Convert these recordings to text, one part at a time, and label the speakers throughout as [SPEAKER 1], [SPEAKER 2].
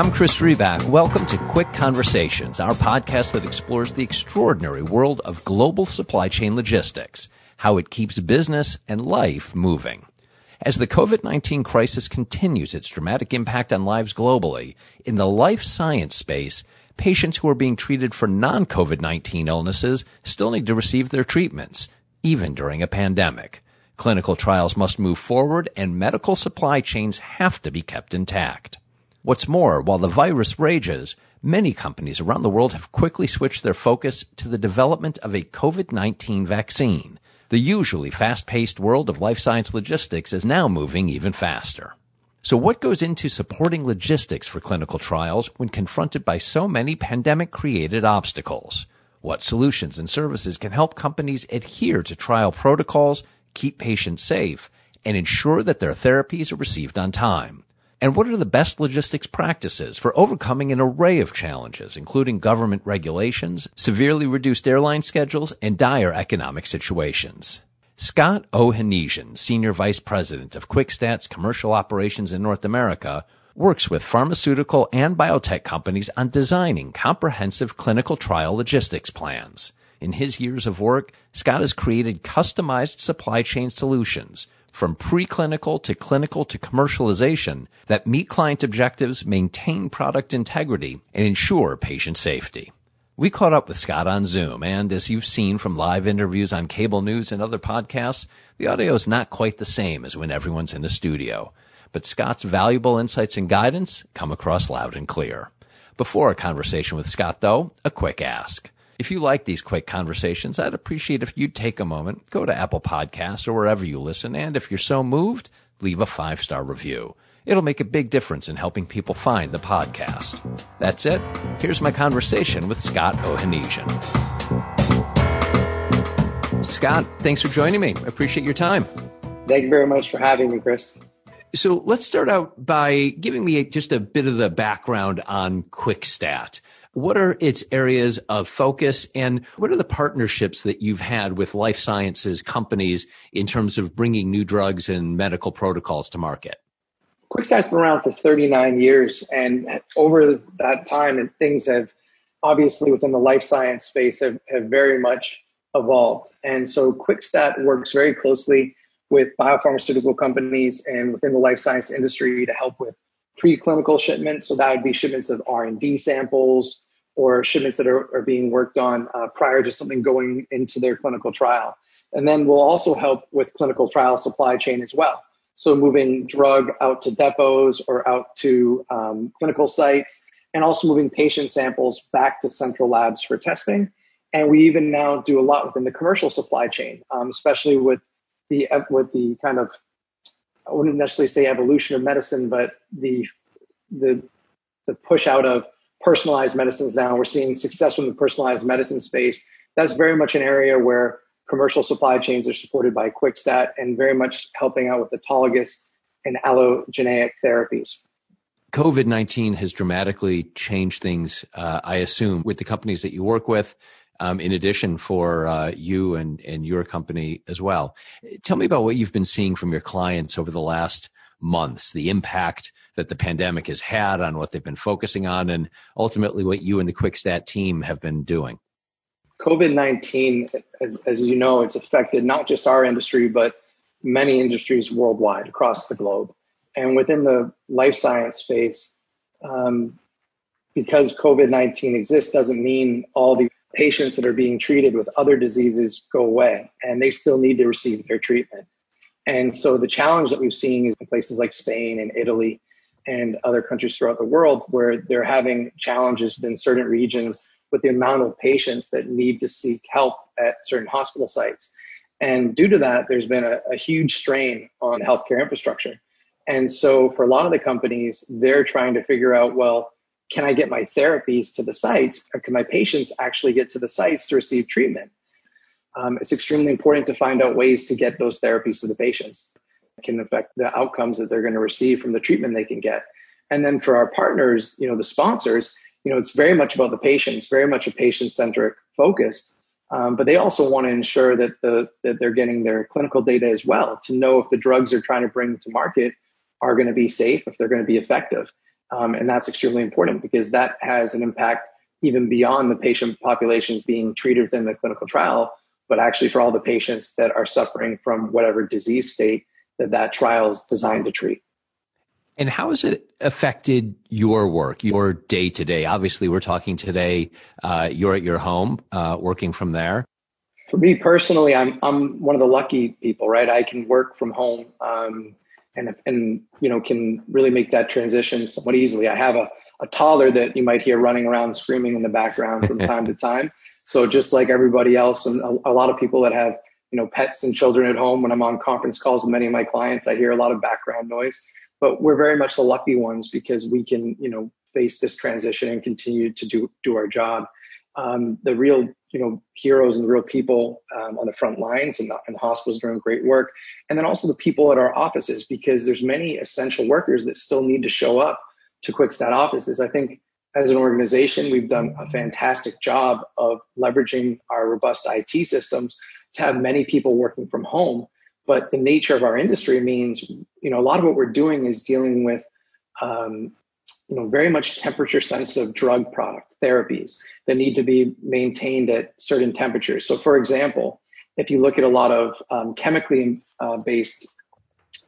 [SPEAKER 1] I'm Chris Riback. Welcome to Quick Conversations, our podcast that explores the extraordinary world of global supply chain logistics, how it keeps business and life moving. As the COVID-19 crisis continues its dramatic impact on lives globally, in the life science space, patients who are being treated for non-COVID-19 illnesses still need to receive their treatments, even during a pandemic. Clinical trials must move forward and medical supply chains have to be kept intact. What's more, while the virus rages, many companies around the world have quickly switched their focus to the development of a COVID-19 vaccine. The usually fast-paced world of life science logistics is now moving even faster. So what goes into supporting logistics for clinical trials when confronted by so many pandemic created obstacles? What solutions and services can help companies adhere to trial protocols, keep patients safe, and ensure that their therapies are received on time? And what are the best logistics practices for overcoming an array of challenges, including government regulations, severely reduced airline schedules, and dire economic situations? Scott Ohanesian, Senior Vice President of QuickStat's Commercial Operations in North America, works with pharmaceutical and biotech companies on designing comprehensive clinical trial logistics plans. In his years of work, Scott has created customized supply chain solutions from preclinical to clinical to commercialization that meet client objectives, maintain product integrity, and ensure patient safety. We caught up with Scott on Zoom, and as you've seen from live interviews on cable news and other podcasts, the audio is not quite the same as when everyone's in the studio. But Scott's valuable insights and guidance come across loud and clear. Before a conversation with Scott, though, a quick ask. If you like these quick conversations, I'd appreciate if you'd take a moment, go to Apple Podcasts or wherever you listen, and if you're so moved, leave a five star review. It'll make a big difference in helping people find the podcast. That's it. Here's my conversation with Scott Ohanesian. Scott, thanks for joining me. I appreciate your time.
[SPEAKER 2] Thank you very much for having me, Chris.
[SPEAKER 1] So let's start out by giving me just a bit of the background on QuickStat. What are its areas of focus and what are the partnerships that you've had with life sciences companies in terms of bringing new drugs and medical protocols to market?
[SPEAKER 2] QuickStat's been around for 39 years, and over that time, and things have obviously within the life science space have, have very much evolved. And so QuickStat works very closely with biopharmaceutical companies and within the life science industry to help with preclinical shipments. So that would be shipments of R&D samples or shipments that are, are being worked on uh, prior to something going into their clinical trial. And then we'll also help with clinical trial supply chain as well. So moving drug out to depots or out to um, clinical sites and also moving patient samples back to central labs for testing. And we even now do a lot within the commercial supply chain, um, especially with the with the kind of I wouldn't necessarily say evolution of medicine, but the the the push out of personalized medicines now. We're seeing success from the personalized medicine space. That's very much an area where commercial supply chains are supported by QuickStat and very much helping out with autologous and allogeneic therapies.
[SPEAKER 1] COVID 19 has dramatically changed things, uh, I assume, with the companies that you work with um, in addition for uh, you and, and your company as well. Tell me about what you've been seeing from your clients over the last months, the impact that the pandemic has had on what they've been focusing on, and ultimately what you and the QuickStat team have been doing.
[SPEAKER 2] COVID 19, as, as you know, it's affected not just our industry, but many industries worldwide across the globe. And within the life science space, um, because COVID 19 exists doesn't mean all the patients that are being treated with other diseases go away and they still need to receive their treatment. And so the challenge that we've seen is in places like Spain and Italy and other countries throughout the world where they're having challenges in certain regions with the amount of patients that need to seek help at certain hospital sites. And due to that, there's been a, a huge strain on healthcare infrastructure. And so for a lot of the companies, they're trying to figure out, well, can I get my therapies to the sites or can my patients actually get to the sites to receive treatment? Um, it's extremely important to find out ways to get those therapies to the patients. It can affect the outcomes that they're going to receive from the treatment they can get. And then for our partners, you know, the sponsors, you know, it's very much about the patients, very much a patient-centric focus. Um, but they also want to ensure that the that they're getting their clinical data as well to know if the drugs they're trying to bring to market are going to be safe, if they're going to be effective. Um, and that's extremely important because that has an impact even beyond the patient populations being treated within the clinical trial, but actually for all the patients that are suffering from whatever disease state that that trial is designed to treat.
[SPEAKER 1] And how has it affected your work, your day to day? Obviously, we're talking today. Uh, you're at your home, uh, working from there.
[SPEAKER 2] For me personally, I'm I'm one of the lucky people, right? I can work from home, um, and and you know can really make that transition somewhat easily. I have a a toddler that you might hear running around screaming in the background from time to time. So just like everybody else, and a, a lot of people that have you know pets and children at home, when I'm on conference calls with many of my clients, I hear a lot of background noise. But we're very much the lucky ones because we can you know face this transition and continue to do do our job. Um, the real you know heroes and the real people um, on the front lines and the, and the hospitals doing great work and then also the people at our offices because there's many essential workers that still need to show up to QuickStat offices. I think as an organization, we've done a fantastic job of leveraging our robust IT systems to have many people working from home. But the nature of our industry means, you know, a lot of what we're doing is dealing with, um, you know, very much temperature sensitive drug product therapies that need to be maintained at certain temperatures. So, for example, if you look at a lot of um, chemically uh, based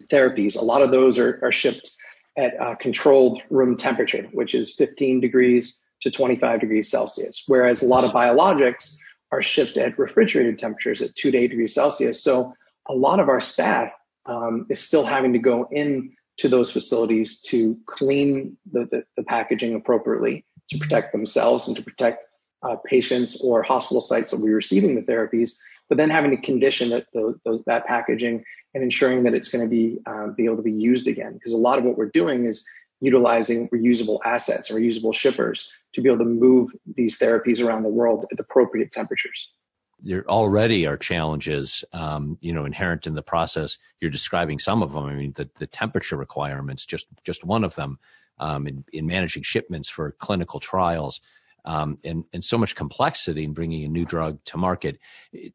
[SPEAKER 2] therapies, a lot of those are, are shipped at controlled room temperature, which is 15 degrees to 25 degrees Celsius, whereas a lot of biologics are shipped at refrigerated temperatures at 2 to 8 degrees Celsius. So a lot of our staff um, is still having to go in to those facilities to clean the, the, the packaging appropriately to protect themselves and to protect uh, patients or hospital sites that will be receiving the therapies, but then having to condition that, those, that packaging and ensuring that it's going to be um, be able to be used again. Because a lot of what we're doing is utilizing reusable assets and reusable shippers to be able to move these therapies around the world at appropriate temperatures.
[SPEAKER 1] There already are challenges, um, you know, inherent in the process. You're describing some of them. I mean, the, the temperature requirements, just just one of them, um, in, in managing shipments for clinical trials um, and, and so much complexity in bringing a new drug to market.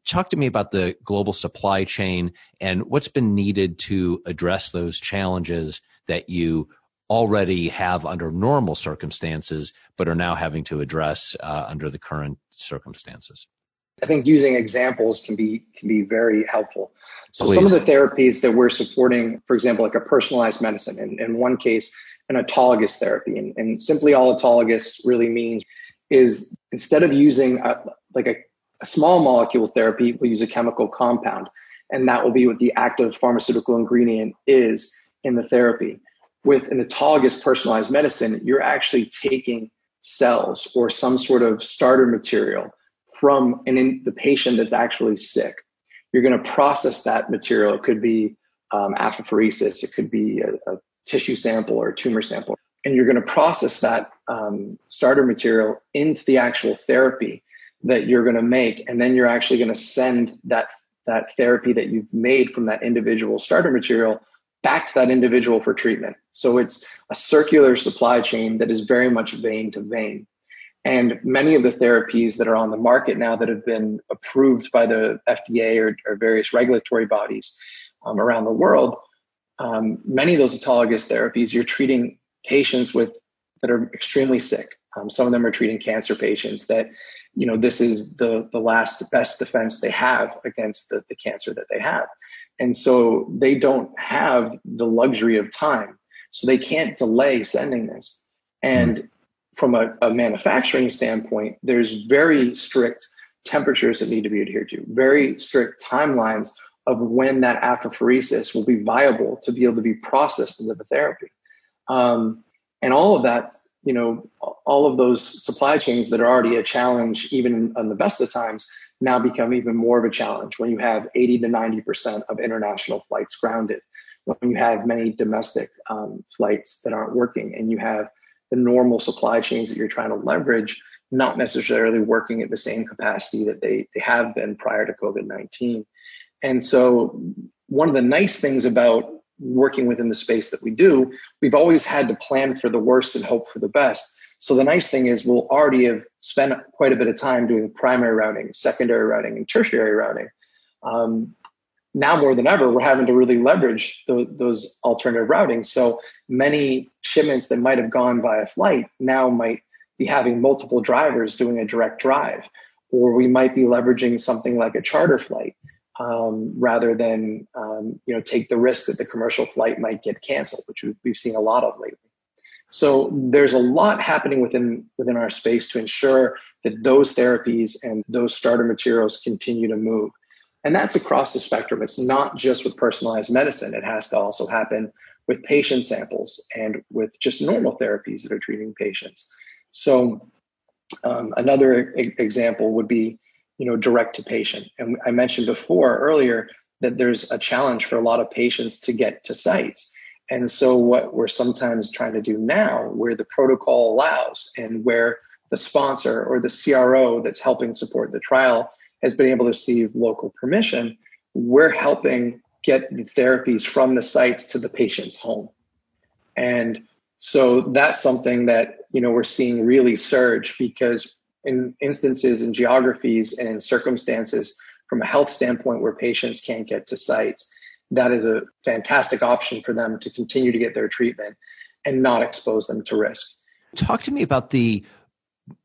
[SPEAKER 1] Talk to me about the global supply chain and what's been needed to address those challenges that you already have under normal circumstances, but are now having to address uh, under the current circumstances.
[SPEAKER 2] I think using examples can be can be very helpful. So Please. some of the therapies that we're supporting, for example, like a personalized medicine, in, in one case, an autologous therapy, and, and simply all autologous really means is instead of using a, like a, a small molecule therapy, we'll use a chemical compound. And that will be what the active pharmaceutical ingredient is in the therapy. With an autologous personalized medicine, you're actually taking cells or some sort of starter material from an in, the patient that's actually sick. You're going to process that material. It could be um, apheresis, it could be a, a tissue sample or a tumor sample and you're going to process that um, starter material into the actual therapy that you're going to make and then you're actually going to send that that therapy that you've made from that individual starter material back to that individual for treatment. So it's a circular supply chain that is very much vein to vein. And many of the therapies that are on the market now that have been approved by the fda or, or various regulatory bodies um, around the world um, many of those autologous therapies you're treating patients with that are extremely sick. Um, some of them are treating cancer patients that, you know, this is the, the last best defense they have against the, the cancer that they have. And so they don't have the luxury of time. So they can't delay sending this. And from a, a manufacturing standpoint, there's very strict temperatures that need to be adhered to, very strict timelines of when that apheresis will be viable to be able to be processed into the therapy. Um, and all of that, you know, all of those supply chains that are already a challenge, even in the best of times, now become even more of a challenge when you have 80 to 90% of international flights grounded, when you have many domestic um, flights that aren't working, and you have the normal supply chains that you're trying to leverage not necessarily working at the same capacity that they, they have been prior to COVID 19. And so, one of the nice things about working within the space that we do, we've always had to plan for the worst and hope for the best. So the nice thing is we'll already have spent quite a bit of time doing primary routing, secondary routing, and tertiary routing. Um, now more than ever, we're having to really leverage the, those alternative routing. So many shipments that might have gone via flight now might be having multiple drivers doing a direct drive, or we might be leveraging something like a charter flight um, rather than um, you know take the risk that the commercial flight might get canceled, which we've seen a lot of lately. So there's a lot happening within within our space to ensure that those therapies and those starter materials continue to move. And that's across the spectrum. It's not just with personalized medicine. It has to also happen with patient samples and with just normal therapies that are treating patients. So um, another e- example would be, you know, direct to patient. And I mentioned before earlier that there's a challenge for a lot of patients to get to sites. And so what we're sometimes trying to do now, where the protocol allows and where the sponsor or the CRO that's helping support the trial has been able to receive local permission, we're helping get the therapies from the sites to the patient's home. And so that's something that, you know, we're seeing really surge because in instances in geographies and in circumstances from a health standpoint where patients can't get to sites, that is a fantastic option for them to continue to get their treatment and not expose them to risk.
[SPEAKER 1] Talk to me about the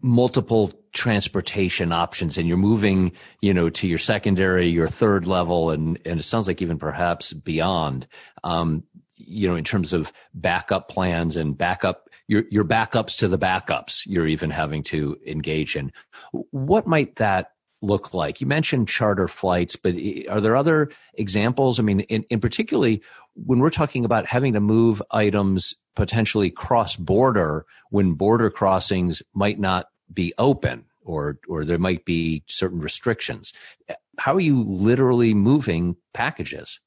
[SPEAKER 1] multiple transportation options and you're moving, you know, to your secondary, your third level, and, and it sounds like even perhaps beyond, um, you know, in terms of backup plans and backup, your, your backups to the backups you're even having to engage in. What might that look like? You mentioned charter flights, but are there other examples? I mean, in, in particularly when we're talking about having to move items potentially cross border when border crossings might not be open or or there might be certain restrictions. How are you literally moving packages?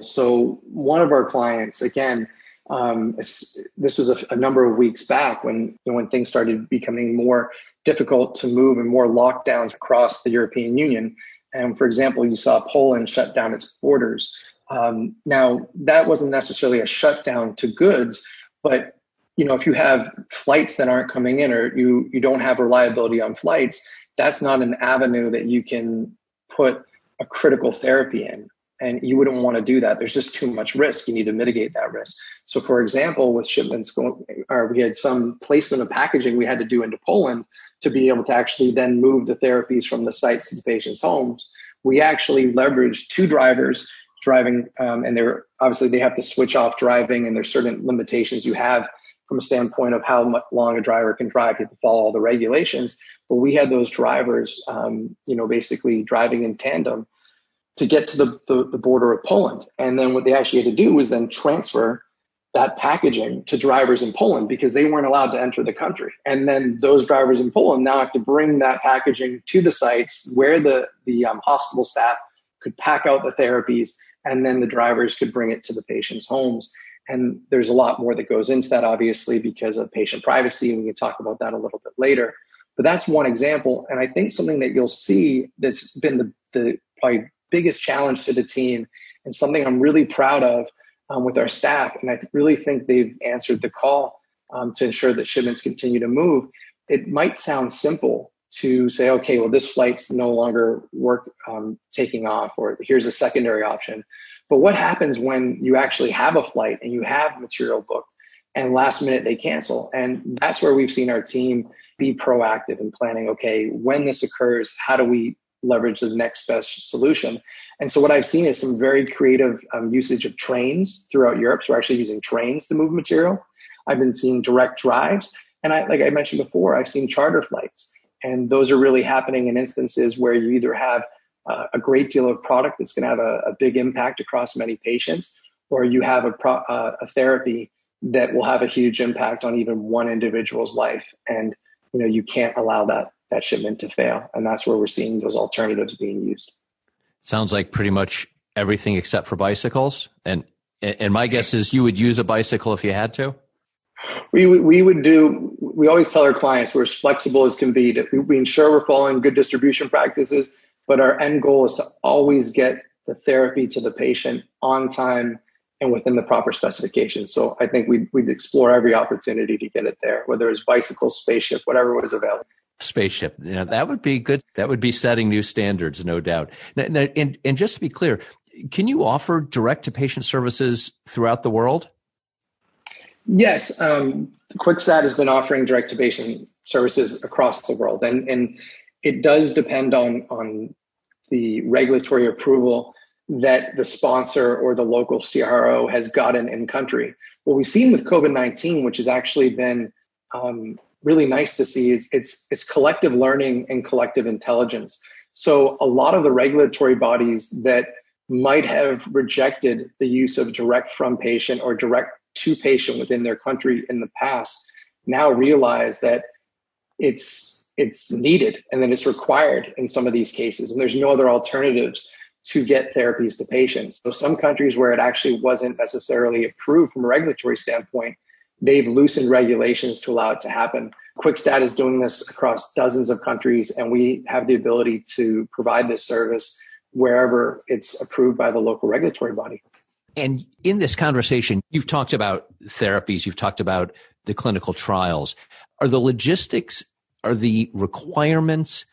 [SPEAKER 2] So one of our clients, again, um, this was a, a, number of weeks back when when things started becoming more difficult to move and more lockdowns across the European Union. And for example, you saw Poland shut down its borders. Um, now that wasn't necessarily a shutdown to goods, but you know if you have flights that aren't coming in or you you don't have reliability on flights, that's not an avenue that you can put a critical therapy in and you wouldn't want to do that. There's just too much risk. You need to mitigate that risk. So, for example, with shipments going, or we had some placement of packaging we had to do into Poland to be able to actually then move the therapies from the sites to the patient's homes. We actually leveraged two drivers driving, um, and they're obviously they have to switch off driving, and there's certain limitations you have from a standpoint of how much long a driver can drive. You have to follow all the regulations. But we had those drivers, um, you know, basically driving in tandem to get to the, the, the, border of Poland. And then what they actually had to do was then transfer that packaging to drivers in Poland because they weren't allowed to enter the country. And then those drivers in Poland now have to bring that packaging to the sites where the, the um, hospital staff could pack out the therapies and then the drivers could bring it to the patient's homes. And there's a lot more that goes into that, obviously, because of patient privacy. And we can talk about that a little bit later. But that's one example. And I think something that you'll see that's been the, the probably biggest challenge to the team and something I'm really proud of um, with our staff. And I really think they've answered the call um, to ensure that shipments continue to move. It might sound simple to say, okay, well, this flight's no longer work um, taking off, or here's a secondary option. But what happens when you actually have a flight and you have material booked and last minute they cancel? And that's where we've seen our team be proactive in planning, okay, when this occurs, how do we leverage the next best solution. And so what I've seen is some very creative um, usage of trains throughout Europe. So we're actually using trains to move material. I've been seeing direct drives. And I, like I mentioned before, I've seen charter flights. And those are really happening in instances where you either have uh, a great deal of product that's going to have a, a, big impact across many patients, or you have a, pro, uh, a therapy that will have a huge impact on even one individual's life. And you know you can't allow that that shipment to fail. And that's where we're seeing those alternatives being used.
[SPEAKER 1] Sounds like pretty much everything except for bicycles. And and my guess is you would use a bicycle if you had to.
[SPEAKER 2] We we would do. We always tell our clients we're as flexible as can be. We, we ensure we're following good distribution practices, but our end goal is to always get the therapy to the patient on time and within the proper specifications. So I think we'd, we'd explore every opportunity to get it there, whether it's bicycle, spaceship, whatever was available.
[SPEAKER 1] Spaceship. You know, that would be good. That would be setting new standards, no doubt. Now, now, and, and just to be clear, can you offer direct to patient services throughout the world?
[SPEAKER 2] Yes. Um, QuickStat has been offering direct to patient services across the world. And, and it does depend on, on the regulatory approval that the sponsor or the local CRO has gotten in country. What we've seen with COVID 19, which has actually been um, really nice to see, is it's, it's collective learning and collective intelligence. So a lot of the regulatory bodies that might have rejected the use of direct from patient or direct to patient within their country in the past now realize that it's it's needed and that it's required in some of these cases and there's no other alternatives to get therapies to patients so some countries where it actually wasn't necessarily approved from a regulatory standpoint they've loosened regulations to allow it to happen quickstat is doing this across dozens of countries and we have the ability to provide this service wherever it's approved by the local regulatory body
[SPEAKER 1] and in this conversation, you've talked about therapies, you've talked about the clinical trials. Are the logistics, are the requirements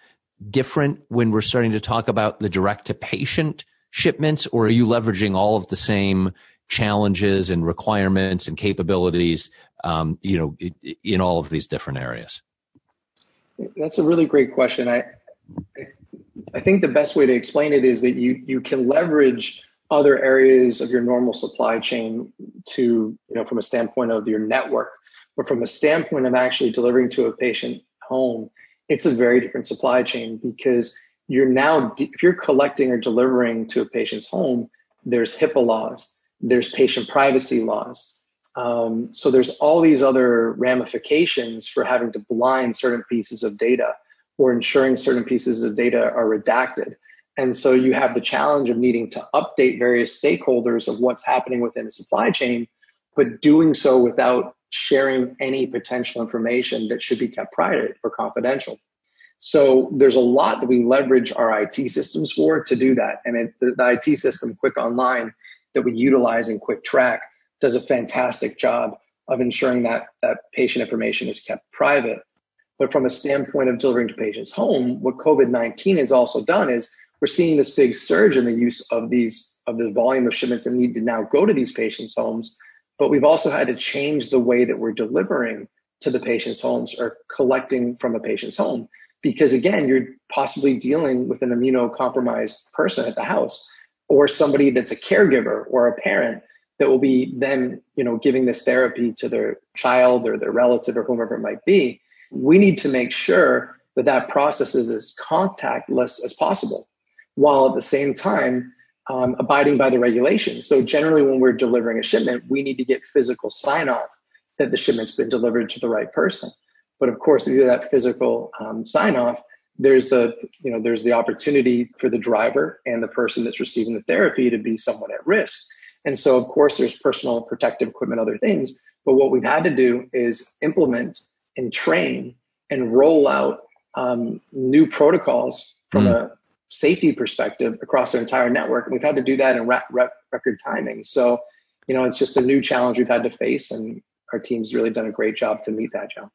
[SPEAKER 1] different when we're starting to talk about the direct to patient shipments, or are you leveraging all of the same challenges and requirements and capabilities, um, you know, in all of these different areas?
[SPEAKER 2] That's a really great question. I, I think the best way to explain it is that you you can leverage other areas of your normal supply chain to, you know, from a standpoint of your network, but from a standpoint of actually delivering to a patient home, it's a very different supply chain because you're now, if you're collecting or delivering to a patient's home, there's HIPAA laws, there's patient privacy laws. Um, so there's all these other ramifications for having to blind certain pieces of data or ensuring certain pieces of data are redacted. And so you have the challenge of needing to update various stakeholders of what's happening within the supply chain, but doing so without sharing any potential information that should be kept private or confidential. So there's a lot that we leverage our IT systems for to do that. And it, the, the IT system, Quick Online, that we utilize in Quick Track, does a fantastic job of ensuring that that patient information is kept private. But from a standpoint of delivering to patients' home, what COVID-19 has also done is we're seeing this big surge in the use of these of the volume of shipments that need to now go to these patients' homes. But we've also had to change the way that we're delivering to the patient's homes or collecting from a patient's home. Because again, you're possibly dealing with an immunocompromised person at the house or somebody that's a caregiver or a parent that will be then, you know, giving this therapy to their child or their relative or whomever it might be. We need to make sure that that process is as contactless as possible while at the same time um, abiding by the regulations. So generally, when we're delivering a shipment, we need to get physical sign off that the shipment's been delivered to the right person. But of course, to do that physical um, sign off, there's the you know there's the opportunity for the driver and the person that's receiving the therapy to be somewhat at risk. And so, of course, there's personal protective equipment, other things. But what we've had to do is implement and train and roll out um, new protocols from mm. a safety perspective across their entire network. And we've had to do that in ra- ra- record timing. So, you know, it's just a new challenge we've had to face, and our team's really done a great job to meet that challenge.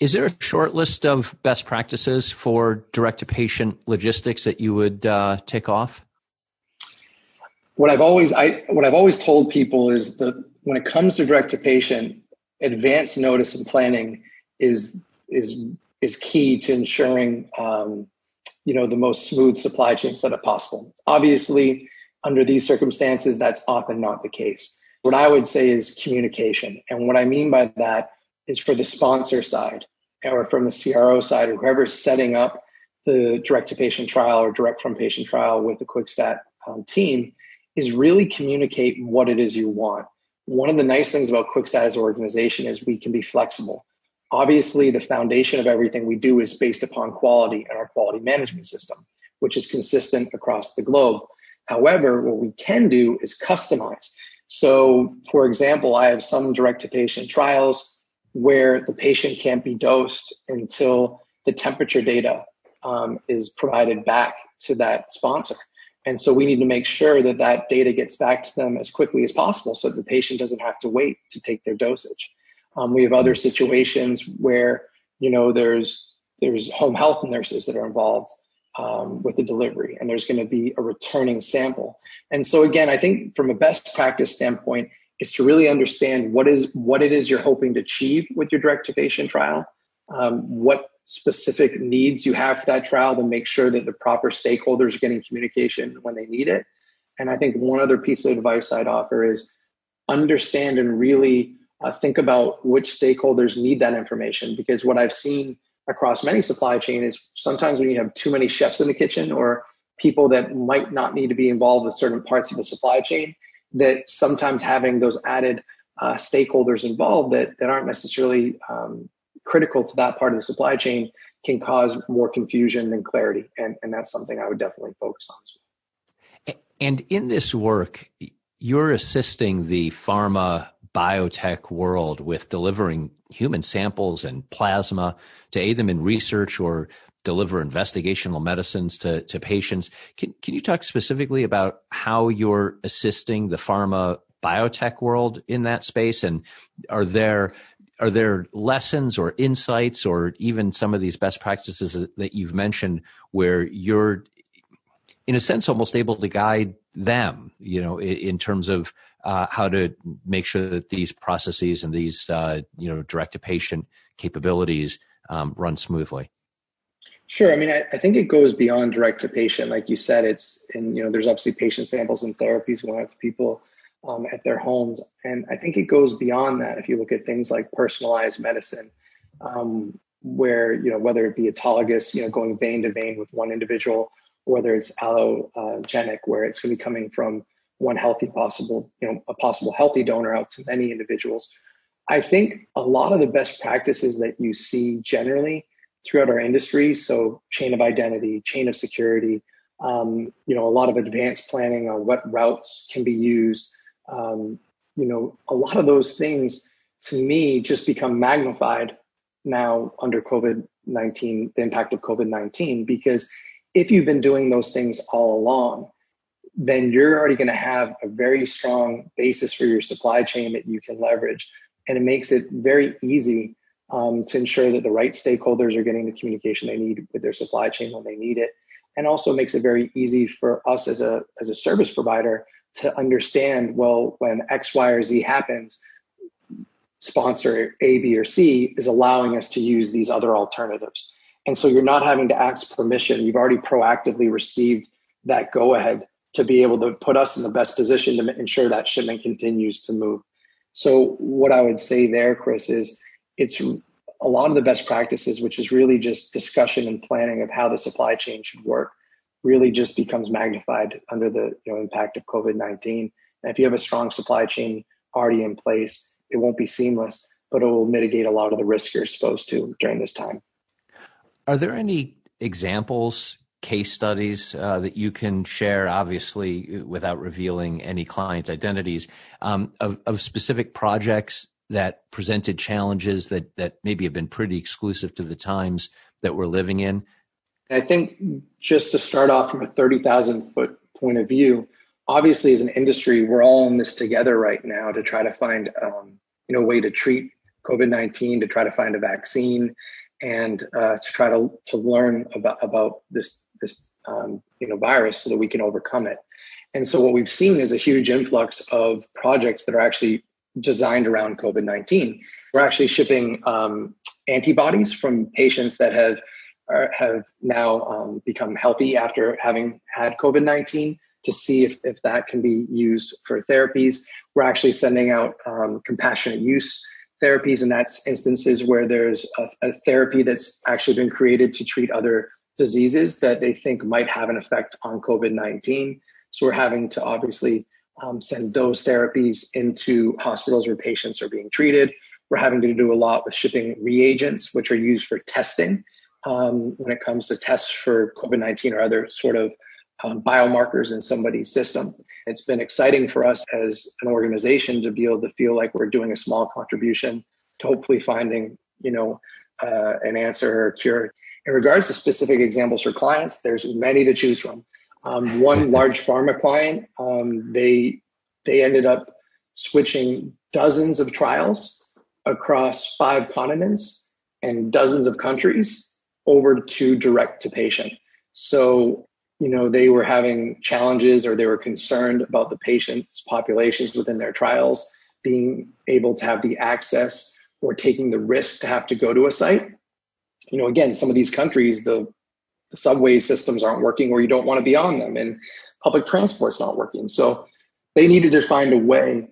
[SPEAKER 1] Is there a short list of best practices for direct to patient logistics that you would uh, tick off?
[SPEAKER 2] What I've always I what I've always told people is that when it comes to direct to patient, advance notice and planning is is is key to ensuring um, you know, the most smooth supply chain setup possible. Obviously, under these circumstances, that's often not the case. What I would say is communication. And what I mean by that is for the sponsor side or from the CRO side or whoever's setting up the direct to patient trial or direct from patient trial with the QuickStat um, team is really communicate what it is you want. One of the nice things about QuickStat as an organization is we can be flexible. Obviously, the foundation of everything we do is based upon quality and our quality management system, which is consistent across the globe. However, what we can do is customize. So, for example, I have some direct to patient trials where the patient can't be dosed until the temperature data um, is provided back to that sponsor. And so we need to make sure that that data gets back to them as quickly as possible so that the patient doesn't have to wait to take their dosage. Um, we have other situations where, you know, there's there's home health nurses that are involved um, with the delivery, and there's going to be a returning sample. And so again, I think from a best practice standpoint, is to really understand what is what it is you're hoping to achieve with your direct to patient trial, um, what specific needs you have for that trial to make sure that the proper stakeholders are getting communication when they need it. And I think one other piece of advice I'd offer is understand and really uh, think about which stakeholders need that information because what I've seen across many supply chain is sometimes when you have too many chefs in the kitchen or people that might not need to be involved with certain parts of the supply chain, that sometimes having those added uh, stakeholders involved that, that aren't necessarily um, critical to that part of the supply chain can cause more confusion than clarity. And, and that's something I would definitely focus on as
[SPEAKER 1] well. And in this work, you're assisting the pharma biotech world with delivering human samples and plasma to aid them in research or deliver investigational medicines to, to patients. Can, can you talk specifically about how you're assisting the pharma biotech world in that space? And are there are there lessons or insights or even some of these best practices that you've mentioned where you're in a sense almost able to guide them you know in, terms of uh, how to make sure that these processes and these uh, you know direct to patient capabilities um, run smoothly
[SPEAKER 2] Sure. I mean, I, I, think it goes beyond direct to patient. Like you said, it's, and, you know, there's obviously patient samples and therapies. We'll have people um, at their homes. And I think it goes beyond that. If you look at things like personalized medicine, um, where, you know, whether it be autologous, you know, going vein to vein with one individual, or whether it's allogenic, where it's going to be coming from one healthy possible, you know, a possible healthy donor out to many individuals. I think a lot of the best practices that you see generally throughout our industry. So chain of identity, chain of security, um, you know, a lot of advanced planning on what routes can be used, um, you know, a lot of those things to me just become magnified now under COVID 19, the impact of COVID 19, because if you've been doing those things all along, then you're already going to have a very strong basis for your supply chain that you can leverage. And it makes it very easy um, to ensure that the right stakeholders are getting the communication they need with their supply chain when they need it. And also makes it very easy for us as a, as a service provider to understand, well, when X, Y, or Z happens, sponsor A, B, or C is allowing us to use these other alternatives. And so you're not having to ask permission. You've already proactively received that go ahead to be able to put us in the best position to ensure that shipment continues to move. So what I would say there, Chris, is it's a lot of the best practices, which is really just discussion and planning of how the supply chain should work really just becomes magnified under the you know, impact of COVID 19. And if you have a strong supply chain already in place, it won't be seamless, but it will mitigate a lot of the risk you're exposed to during this time.
[SPEAKER 1] Are there any examples, case studies uh, that you can share, obviously without revealing any client identities, um, of, of specific projects that presented challenges that that maybe have been pretty exclusive to the times that we're living in
[SPEAKER 2] I think just to start off from a 30,000 foot point of view, obviously as an industry, we're all in this together right now to try to find, um, you know, a way to treat COVID-19, to try to find a vaccine and uh, to try to, to learn about, about this, this, um, you know, virus so that we can overcome it. And so what we've seen is a huge influx of projects that are actually designed around COVID-19. We're actually shipping um, antibodies from patients that have are, have now um, become healthy after having had COVID 19 to see if, if that can be used for therapies. We're actually sending out um, compassionate use therapies, and that's instances where there's a, a, therapy that's actually been created to treat other diseases that they think might have an effect on COVID 19. So we're having to obviously um, send those therapies into hospitals where patients are being treated. We're having to do a lot with shipping reagents, which are used for testing um, when it comes to tests for COVID 19 or other sort of um, biomarkers in somebody's system. It's been exciting for us as an organization to be able to feel like we're doing a small contribution to hopefully finding, you know, uh, an answer or a cure. In regards to specific examples for clients, there's many to choose from. Um, one large pharma client, um, they they ended up switching dozens of trials across five continents and dozens of countries over to direct to patient. So, you know, they were having challenges or they were concerned about the patient's populations within their trials being able to have the access or taking the risk to have to go to a site. You know, again, some of these countries, the, the subway systems aren't working or you don't want to be on them and public transport's not working. So they needed to find a way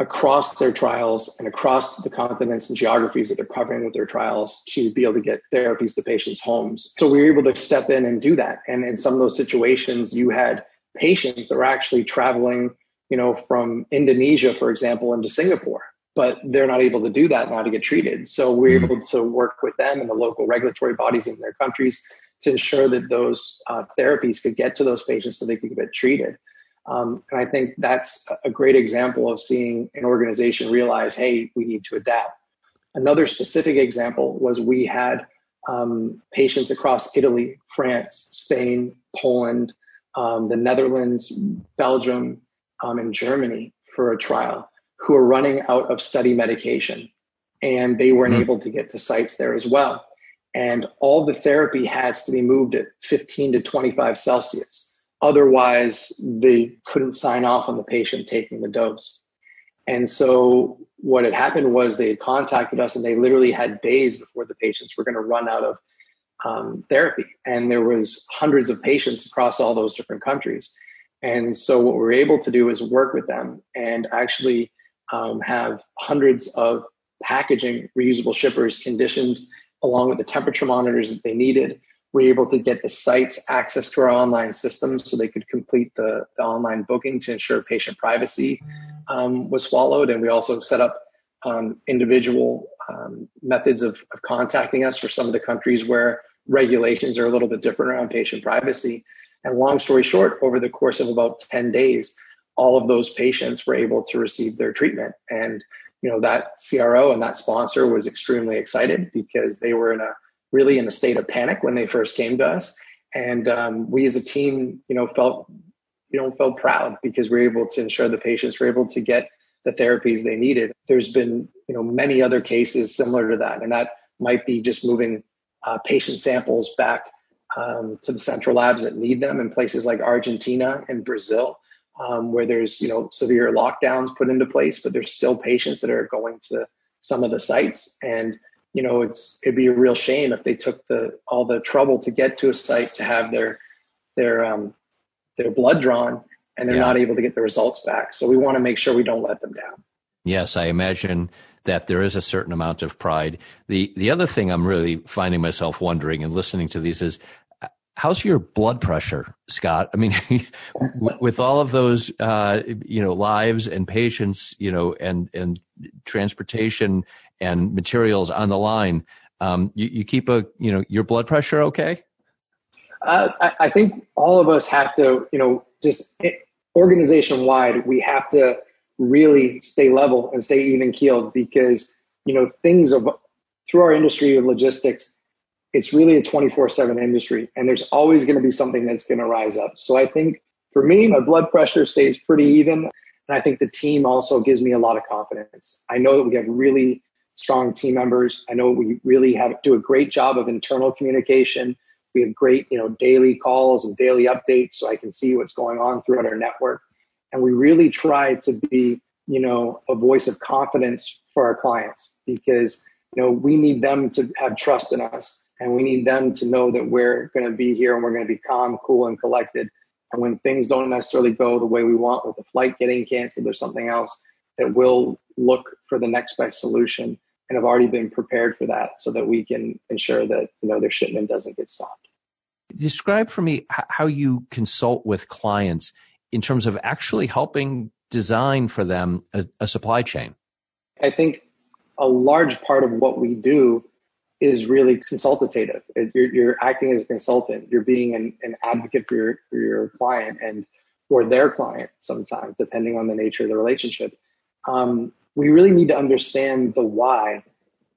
[SPEAKER 2] across their trials and across the continents and geographies that they're covering with their trials to be able to get therapies to patients' homes. So we were able to step in and do that. And in some of those situations, you had patients that were actually traveling, you know, from Indonesia, for example, into Singapore, but they're not able to do that now to get treated. So we're mm-hmm. able to work with them and the local regulatory bodies in their countries to ensure that those uh, therapies could get to those patients so they could get treated. Um, and I think that's a great example of seeing an organization realize, hey, we need to adapt. Another specific example was we had um, patients across Italy, France, Spain, Poland, um, the Netherlands, Belgium, um, and Germany for a trial who are running out of study medication. And they weren't mm-hmm. able to get to sites there as well. And all the therapy has to be moved at 15 to 25 Celsius. Otherwise, they couldn't sign off on the patient taking the dose. And so what had happened was they had contacted us and they literally had days before the patients were going to run out of um, therapy. And there was hundreds of patients across all those different countries. And so what we were able to do is work with them and actually um, have hundreds of packaging reusable shippers conditioned along with the temperature monitors that they needed we were able to get the sites access to our online system so they could complete the, the online booking to ensure patient privacy um, was followed. And we also set up um, individual um, methods of, of contacting us for some of the countries where regulations are a little bit different around patient privacy. And long story short, over the course of about 10 days, all of those patients were able to receive their treatment. And, you know, that CRO and that sponsor was extremely excited because they were in a really in a state of panic when they first came to us. And um, we as a team, you know, felt, you know, felt proud because we are able to ensure the patients were able to get the therapies they needed. There's been, you know, many other cases similar to that. And that might be just moving uh, patient samples back um, to the central labs that need them in places like Argentina and Brazil, um, where there's, you know, severe lockdowns put into place, but there's still patients that are going to some of the sites. And you know, it's it'd be a real shame if they took the all the trouble to get to a site to have their their um, their blood drawn and they're yeah. not able to get the results back. So we want to make sure we don't let them down.
[SPEAKER 1] Yes, I imagine that there is a certain amount of pride. The the other thing I'm really finding myself wondering and listening to these is how's your blood pressure, Scott? I mean, with all of those, uh, you know, lives and patients, you know, and and transportation and materials on the line. Um, you, you, keep a, you know, your blood pressure okay?
[SPEAKER 2] Uh, I, I, think all of us have to, you know, just organization wide, we have to really stay level and stay even keeled because, you know, things of through our industry of logistics, it's really a 24 7 industry and there's always going to be something that's going to rise up. So I think for me, my blood pressure stays pretty even. And I think the team also gives me a lot of confidence. I know that we have really strong team members. I know we really have do a great job of internal communication. We have great, you know, daily calls and daily updates so I can see what's going on throughout our network. And we really try to be, you know, a voice of confidence for our clients because, you know, we need them to have trust in us and we need them to know that we're going to be here and we're going to be calm, cool, and collected. And when things don't necessarily go the way we want with the flight getting canceled or something else, that we'll look for the next best solution and have already been prepared for that so that we can ensure that you know their shipment doesn't get stopped.
[SPEAKER 1] Describe for me how you consult with clients in terms of actually helping design for them a, a supply chain.
[SPEAKER 2] I think a large part of what we do is really consultative. You're, you're, acting as a consultant. You're being an, an advocate for your, for your client and for their client sometimes, depending on the nature of the relationship. Um, we really need to understand the why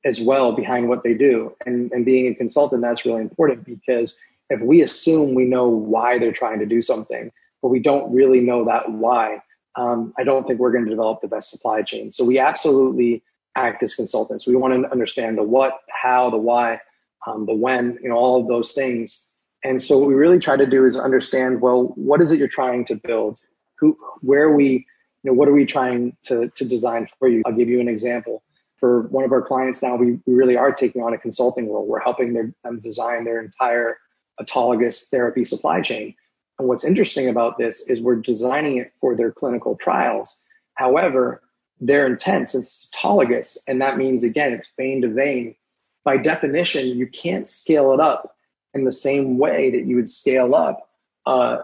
[SPEAKER 2] as well behind what they do. And, and being a consultant, that's really important because if we assume we know why they're trying to do something, but we don't really know that why, um, I don't think we're going to develop the best supply chain. So we absolutely act as consultants. We want to understand the what, how, the why. um, the when, you know, all of those things. And so what we really try to do is understand, well, what is it you're trying to build? Who, where we, you know, what are we trying to, to design for you? I'll give you an example. For one of our clients now, we, we really are taking on a consulting role. We're helping their, them design their entire autologous therapy supply chain. And what's interesting about this is we're designing it for their clinical trials. However, their intent, since it's autologous, and that means again, it's vein to vein, by definition, you can't scale it up in the same way that you would scale up uh,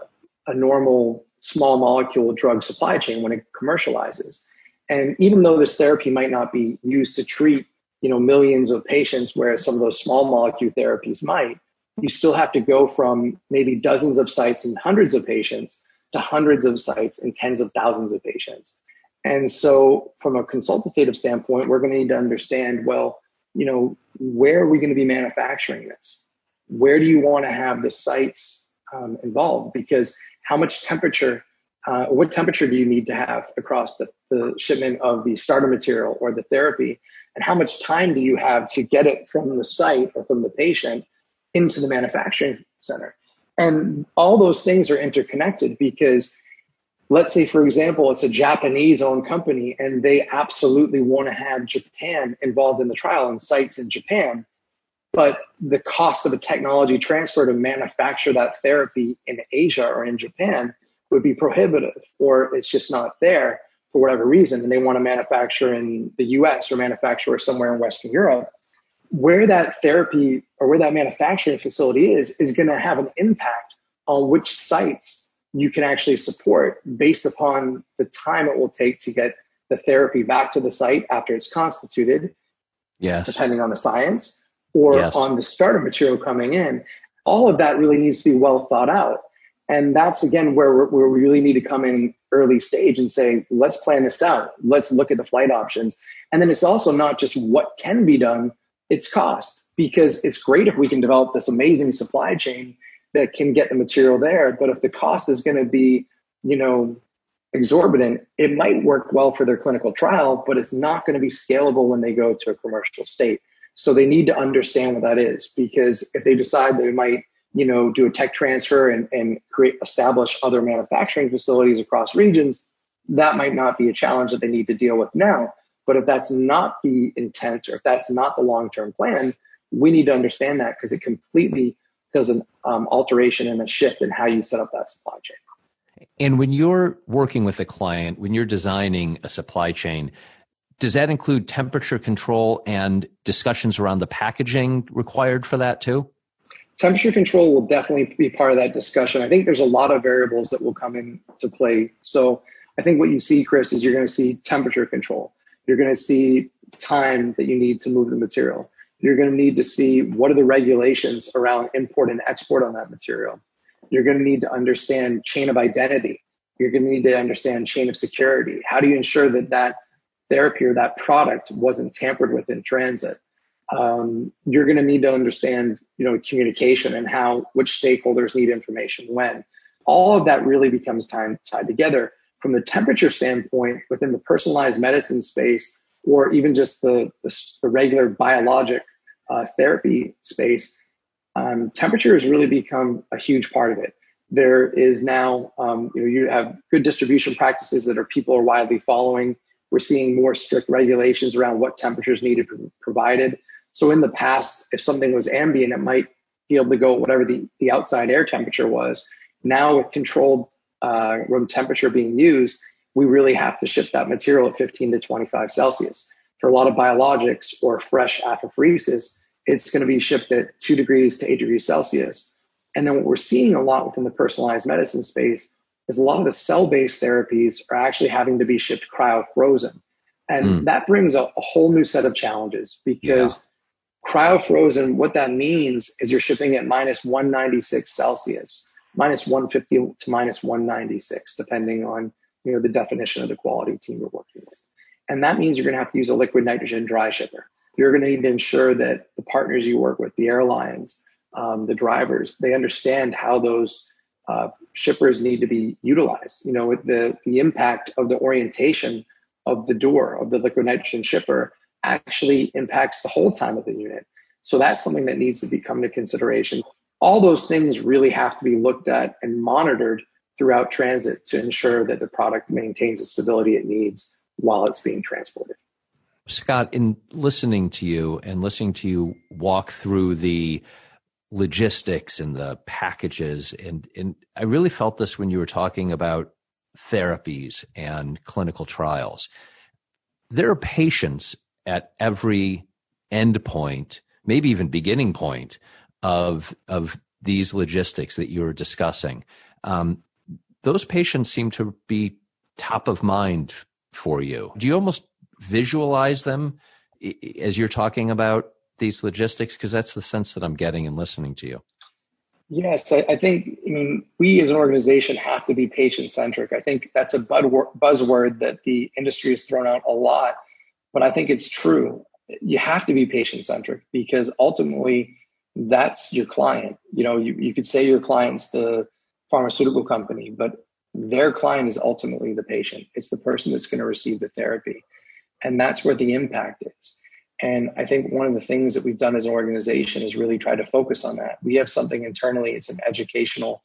[SPEAKER 2] a normal small molecule drug supply chain when it commercializes. And even though this therapy might not be used to treat, you know, millions of patients, whereas some of those small molecule therapies might, you still have to go from maybe dozens of sites and hundreds of patients to hundreds of sites and tens of thousands of patients. And so, from a consultative standpoint, we're going to need to understand well, you know, where are we going to be manufacturing this? Where do you want to have the sites um, involved? Because how much temperature, uh, what temperature do you need to have across the, the shipment of the starter material or the therapy? And how much time do you have to get it from the site or from the patient into the manufacturing center. And all those things are interconnected because let's say, for example, it's a Japanese owned company and they absolutely want to have Japan involved in the trial and sites in Japan. But the cost of a technology transfer to manufacture that therapy in Asia or in Japan would be prohibitive, or it's just not there for whatever reason. And they want to manufacture in the US or manufacture somewhere in Western Europe where that therapy or where that manufacturing facility is, is going to have an impact on which sites you can actually support based upon the time it will take to get the therapy back to the site after it's constituted.
[SPEAKER 1] Yes.
[SPEAKER 2] Depending on the science or
[SPEAKER 1] yes.
[SPEAKER 2] on the starter material coming in. All of that really needs to be well thought out. And that's again where, where we really need to come in early stage and say, let's plan this out. Let's look at the flight options. And then it's also not just what can be done, it's cost because it's great if we can develop this amazing supply chain that can get the material there. But if the cost is going to be, you know, exorbitant, it might work well for their clinical trial, but it's not going to be scalable when they go to a commercial state. So they need to understand what that is because if they decide they might, you know, do a tech transfer and, and create, establish other manufacturing facilities across regions, that might not be a challenge that they need to deal with now. But if that's not the intent or if that's not the long term plan, we need to understand that because it completely does an um, alteration and a shift in how you set up that supply chain.
[SPEAKER 1] And when you're working with a client, when you're designing a supply chain, does that include temperature control and discussions around the packaging required for that too?
[SPEAKER 2] Temperature control will definitely be part of that discussion. I think there's a lot of variables that will come into play. So I think what you see, Chris, is you're going to see temperature control. You're going to see time that you need to move the material. You're going to need to see what are the regulations around import and export on that material. You're going to need to understand chain of identity. You're going to need to understand chain of security. How do you ensure that that therapy or that product wasn't tampered with in transit? Um, you're going to need to understand, you know, communication and how which stakeholders need information when. All of that really becomes time tied together from the temperature standpoint within the personalized medicine space or even just the, the, the regular biologic uh, therapy space, um, temperature has really become a huge part of it. There is now, um, you know, you have good distribution practices that are people are widely following. We're seeing more strict regulations around what temperatures needed provided. So in the past, if something was ambient, it might be able to go whatever the, the outside air temperature was. Now with controlled uh, room temperature being used, we really have to ship that material at 15 to 25 Celsius. For a lot of biologics or fresh apheresis, it's going to be shipped at two degrees to eight degrees Celsius. And then what we're seeing a lot within the personalized medicine space is a lot of the cell-based therapies are actually having to be shipped cryo-frozen. And mm. that brings a, a, whole new set of challenges because yeah. cryo-frozen, what that means is you're shipping at minus 196 Celsius minus 150 to minus 196, depending on you know the definition of the quality team you're working with. And that means you're going to have to use a liquid nitrogen dry shipper. You're going to need to ensure that the partners you work with, the airlines, um, the drivers, they understand how those uh, shippers need to be utilized. You know, the the impact of the orientation of the door of the liquid nitrogen shipper actually impacts the whole time of the unit. So that's something that needs to be come into consideration. All those things really have to be looked at and monitored throughout transit to ensure that the product maintains the stability it needs while it's being transported.
[SPEAKER 1] Scott, in listening to you and listening to you walk through the logistics and the packages, and, and I really felt this when you were talking about therapies and clinical trials. There are patients at every endpoint, maybe even beginning point of of these logistics that you were discussing. Um, those patients seem to be top of mind for you. Do you almost visualize them as you're talking about these logistics? Because that's the sense that I'm getting and listening to you.
[SPEAKER 2] Yes, I, I, think, I mean, we as an organization have to be patient centric. I think that's a buzzword that the industry has thrown out a lot, but I think it's true. You have to be patient centric because ultimately that's your client. You know, you, you could say your client's the pharmaceutical company, but their client is ultimately the patient. It's the person that's going to receive the therapy. And that's where the impact is. And I think one of the things that we've done as an organization is really try to focus on that. We have something internally, it's an educational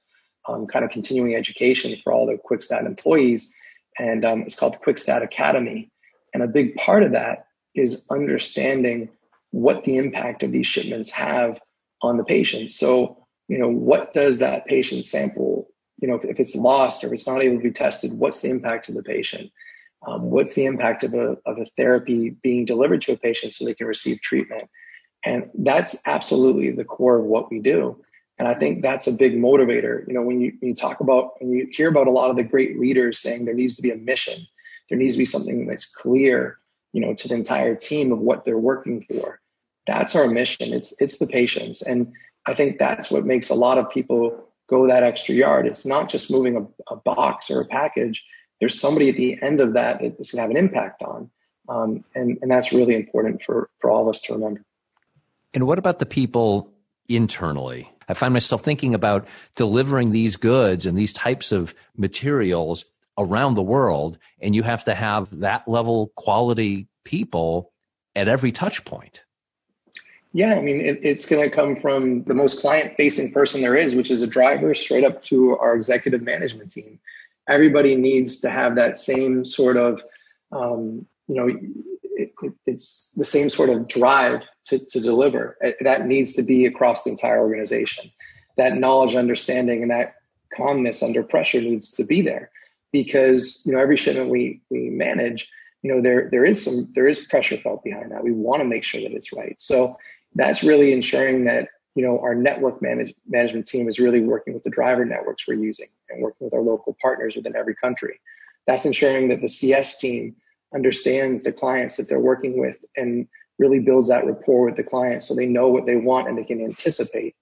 [SPEAKER 2] um, kind of continuing education for all the QuickSTAT employees. And um, it's called the QuickSTAT Academy. And a big part of that is understanding what the impact of these shipments have on the patient. So, you know, what does that patient sample, you know, if, if it's lost or if it's not able to be tested, what's the impact to the patient? Um, what's the impact of a, of a therapy being delivered to a patient so they can receive treatment? And that's absolutely the core of what we do. And I think that's a big motivator. You know, when you, when you talk about, when you hear about a lot of the great leaders saying there needs to be a mission, there needs to be something that's clear, you know, to the entire team of what they're working for. That's our mission. It's, it's the patients. And I think that's what makes a lot of people go that extra yard. It's not just moving a, a box or a package there's somebody at the end of that that this can have an impact on. Um, and, and that's really important for, for all of us to remember.
[SPEAKER 1] And what about the people internally? I find myself thinking about delivering these goods and these types of materials around the world, and you have to have that level quality people at every touch point.
[SPEAKER 2] Yeah, I mean, it, it's going to come from the most client facing person there is, which is a driver, straight up to our executive management team everybody needs to have that same sort of, um, you know, it, it, it's the same sort of drive to, to deliver. That needs to be across the entire organization. That knowledge, understanding, and that calmness under pressure needs to be there because you know every shipment we we manage you know there there is some there is pressure felt behind that we want to make sure that it's right so that's really ensuring that you know, our network manage, management team is really working with the driver networks we're using and working with our local partners within every country. That's ensuring that the CS team understands the clients that they're working with and really builds that rapport with the clients so they know what they want and they can anticipate.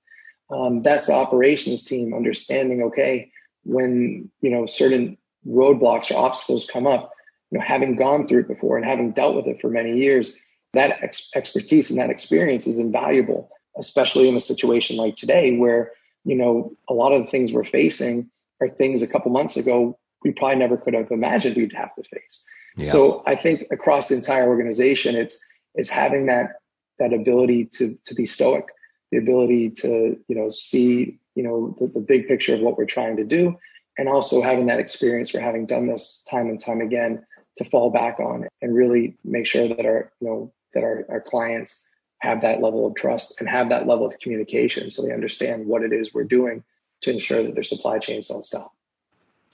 [SPEAKER 2] Um, that's the operations team understanding, okay, when, you know, certain roadblocks or obstacles come up, you know, having gone through it before and having dealt with it for many years, that ex- expertise and that experience is invaluable especially in a situation like today where, you know, a lot of the things we're facing are things a couple months ago we probably never could have imagined we'd have to face. Yeah. So I think across the entire organization, it's it's having that that ability to to be stoic, the ability to you know see you know the, the big picture of what we're trying to do, and also having that experience for having done this time and time again to fall back on and really make sure that our you know that our, our clients have that level of trust and have that level of communication so they understand what it is we're doing to ensure that their supply chains don't stop.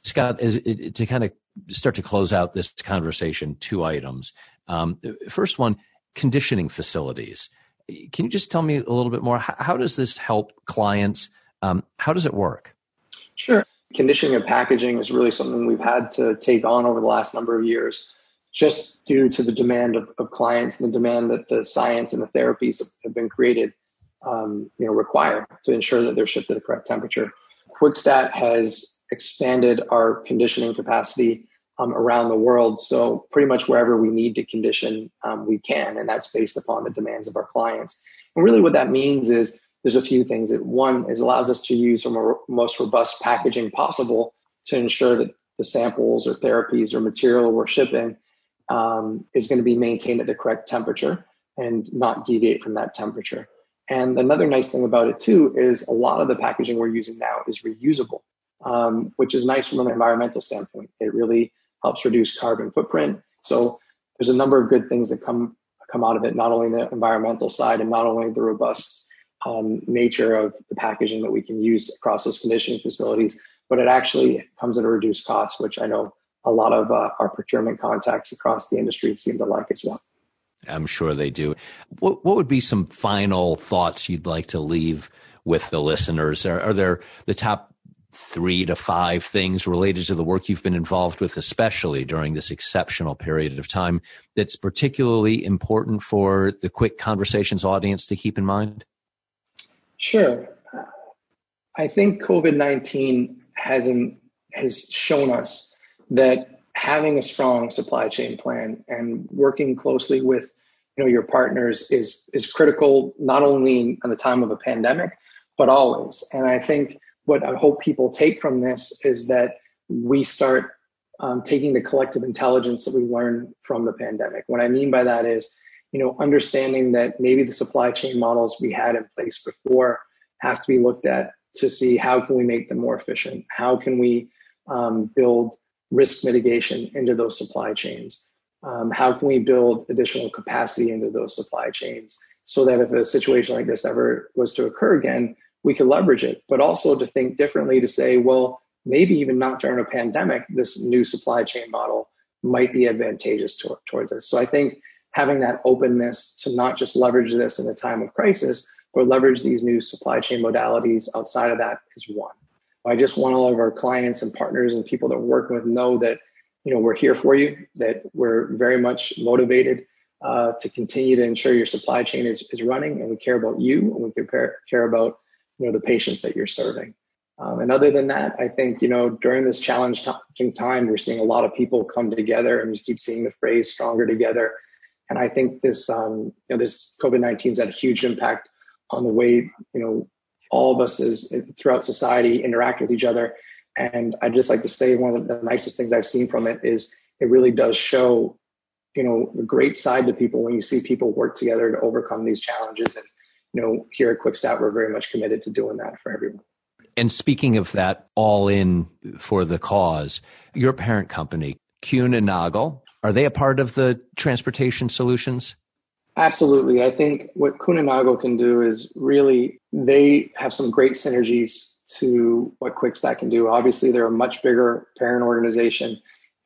[SPEAKER 1] Scott, is it, to kind of start to close out this conversation, two items. Um, first one, conditioning facilities. Can you just tell me a little bit more? How, how does this help clients? Um, how does it work?
[SPEAKER 2] Sure. Conditioning and packaging is really something we've had to take on over the last number of years just due to the demand of, of clients and the demand that the science and the therapies have been created, um, you know, require to ensure that they're shipped at the correct temperature. QuickSTAT has expanded our conditioning capacity um, around the world. So pretty much wherever we need to condition, um, we can, and that's based upon the demands of our clients. And really, what that means is there's a few things. That one is allows us to use the most robust packaging possible to ensure that the samples or therapies or material we're shipping um, is going to be maintained at the correct temperature and not deviate from that temperature. And another nice thing about it too is a lot of the packaging we're using now is reusable, um, which is nice from an environmental standpoint. It really helps reduce carbon footprint. So there's a number of good things that come come out of it, not only the environmental side and not only the robust um, nature of the packaging that we can use across those conditioning facilities, but it actually comes at a reduced cost, which I know a lot of uh, our procurement contacts across the industry seem to like as well.
[SPEAKER 1] I'm sure they do. What, what would be some final thoughts you'd like to leave with the listeners? Are, are there the top three to five things related to the work you've been involved with, especially during this exceptional period of time, that's particularly important for the quick conversations audience to keep in mind?
[SPEAKER 2] Sure. I think COVID 19 hasn't has shown us that having a strong supply chain plan and working closely with you know your partners is is critical not only in the time of a pandemic but always and i think what i hope people take from this is that we start um, taking the collective intelligence that we learned from the pandemic what i mean by that is you know understanding that maybe the supply chain models we had in place before have to be looked at to see how can we make them more efficient? How can we um, build risk mitigation into those supply chains? Um, how can we build additional capacity into those supply chains so that if a situation like this ever was to occur again, we could leverage it, but also to think differently to say, well, maybe even not during a pandemic, this new supply chain model might be advantageous to, towards us. So I think having that openness to not just leverage this in a time of crisis, or leverage these new supply chain modalities outside of that is one. I just want all of our clients and partners and people that we're working with know that you know we're here for you, that we're very much motivated uh, to continue to ensure your supply chain is, is running, and we care about you, and we care, care about you know the patients that you're serving. Um, and other than that, I think you know during this challenging time, we're seeing a lot of people come together, and we keep seeing the phrase "stronger together." And I think this um, you know this COVID 19 has had a huge impact on the way you know all of us as throughout society interact with each other. And I'd just like to say one of the nicest things I've seen from it is it really does show, you know, a great side to people when you see people work together to overcome these challenges. And, you know, here at QuickSTAT, we're very much committed to doing that for everyone.
[SPEAKER 1] And speaking of that, all in for the cause, your parent company, Kuehne and Nagel, are they a part of the transportation solutions?
[SPEAKER 2] Absolutely. I think what Kuehne Nagel can do is really, they have some great synergies to what QuickSTAT can do. Obviously, they're a much bigger parent organization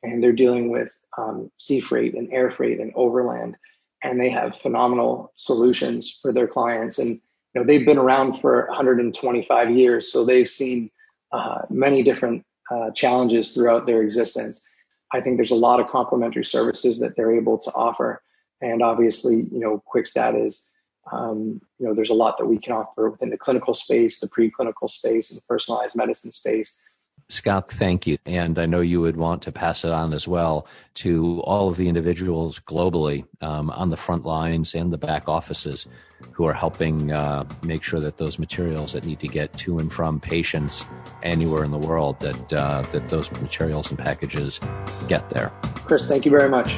[SPEAKER 2] and they're dealing with um, sea freight and air freight and overland, and they have phenomenal solutions for their clients. And you know, they've been around for 125 years, so they've seen uh, many different uh, challenges throughout their existence. I think there's a lot of complementary services that they're able to offer. And obviously, you know, QuickSTAT is, um, you know, there's a lot that we can offer within the clinical space, the preclinical space, and the personalized medicine space.
[SPEAKER 1] Scott, thank you. And I know you would want to pass it on as well to all of the individuals globally um, on the front lines and the back offices who are helping uh, make sure that those materials that need to get to and from patients anywhere in the world, that, uh, that those materials and packages get there.
[SPEAKER 2] Chris, thank you very much.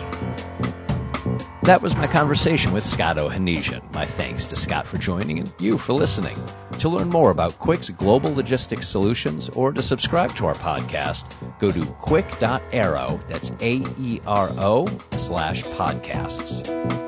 [SPEAKER 1] That was my conversation with Scott Ohanesian. My thanks to Scott for joining and you for listening. To learn more about Quick's global logistics solutions or to subscribe to our podcast, go to quick.aero, that's A-E-R-O slash podcasts.